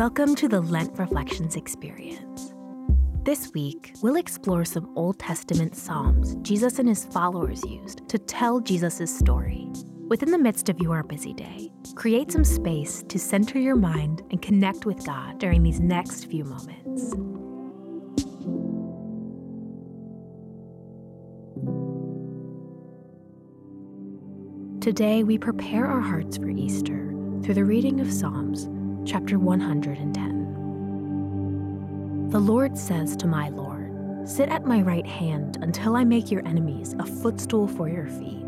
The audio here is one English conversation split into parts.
Welcome to the Lent Reflections Experience. This week, we'll explore some Old Testament Psalms Jesus and his followers used to tell Jesus' story. Within the midst of your busy day, create some space to center your mind and connect with God during these next few moments. Today, we prepare our hearts for Easter through the reading of Psalms, chapter 110. The Lord says to my Lord, Sit at my right hand until I make your enemies a footstool for your feet.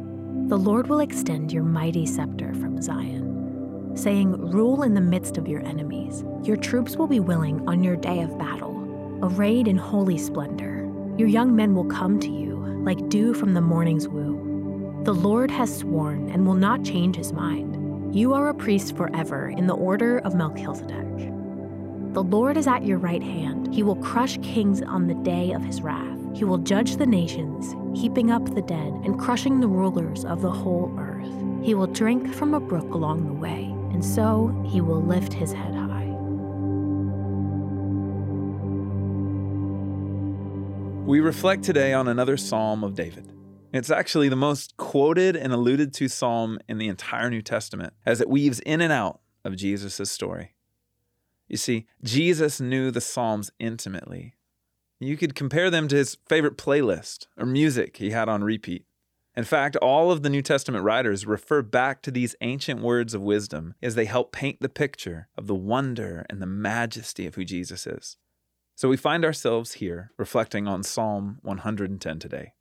The Lord will extend your mighty scepter from Zion, saying, Rule in the midst of your enemies. Your troops will be willing on your day of battle, arrayed in holy splendor. Your young men will come to you like dew from the morning's womb. The Lord has sworn and will not change his mind. You are a priest forever in the order of Melchizedek. The Lord is at your right hand. He will crush kings on the day of his wrath. He will judge the nations, heaping up the dead and crushing the rulers of the whole earth. He will drink from a brook along the way, and so he will lift his head high. We reflect today on another Psalm of David. It's actually the most quoted and alluded to psalm in the entire New Testament as it weaves in and out of Jesus' story. You see, Jesus knew the Psalms intimately. You could compare them to his favorite playlist or music he had on repeat. In fact, all of the New Testament writers refer back to these ancient words of wisdom as they help paint the picture of the wonder and the majesty of who Jesus is. So we find ourselves here reflecting on Psalm 110 today.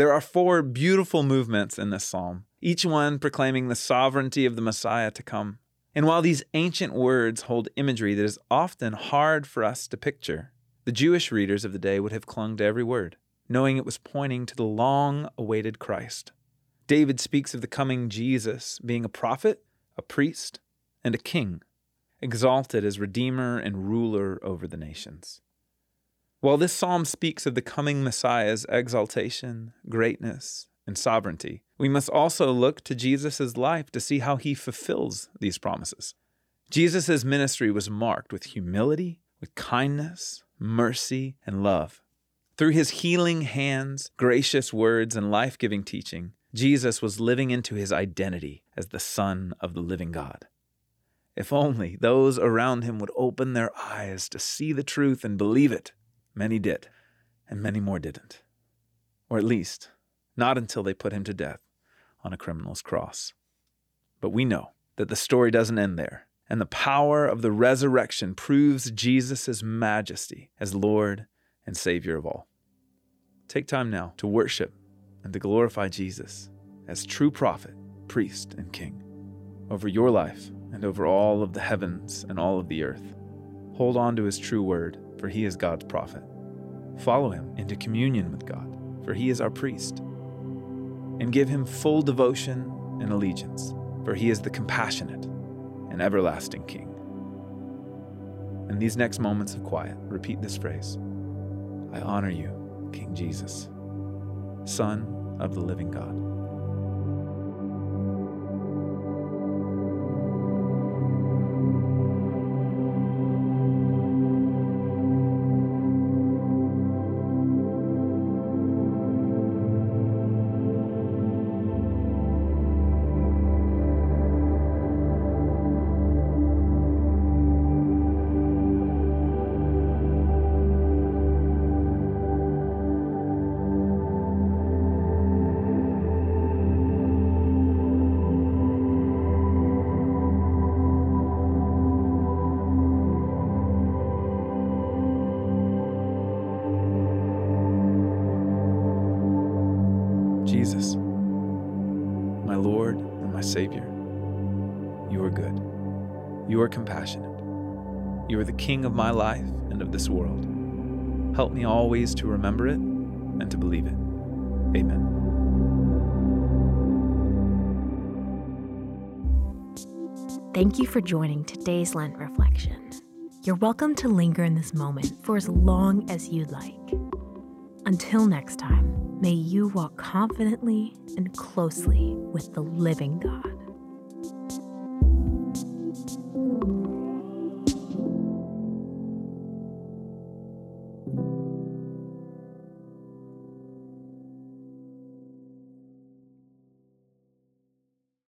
There are four beautiful movements in this psalm, each one proclaiming the sovereignty of the Messiah to come. And while these ancient words hold imagery that is often hard for us to picture, the Jewish readers of the day would have clung to every word, knowing it was pointing to the long awaited Christ. David speaks of the coming Jesus being a prophet, a priest, and a king, exalted as Redeemer and ruler over the nations. While this psalm speaks of the coming Messiah's exaltation, greatness, and sovereignty, we must also look to Jesus' life to see how he fulfills these promises. Jesus' ministry was marked with humility, with kindness, mercy, and love. Through his healing hands, gracious words, and life giving teaching, Jesus was living into his identity as the Son of the living God. If only those around him would open their eyes to see the truth and believe it. Many did, and many more didn't. Or at least, not until they put him to death on a criminal's cross. But we know that the story doesn't end there, and the power of the resurrection proves Jesus' majesty as Lord and Savior of all. Take time now to worship and to glorify Jesus as true prophet, priest, and king over your life and over all of the heavens and all of the earth. Hold on to his true word for he is God's prophet. Follow him into communion with God, for he is our priest. And give him full devotion and allegiance, for he is the compassionate and everlasting King. In these next moments of quiet, repeat this phrase I honor you, King Jesus, Son of the living God. Jesus, my Lord and my Savior, you are good. You are compassionate. You are the King of my life and of this world. Help me always to remember it and to believe it. Amen. Thank you for joining today's Lent reflection. You're welcome to linger in this moment for as long as you'd like. Until next time, may you walk confidently and closely with the living God.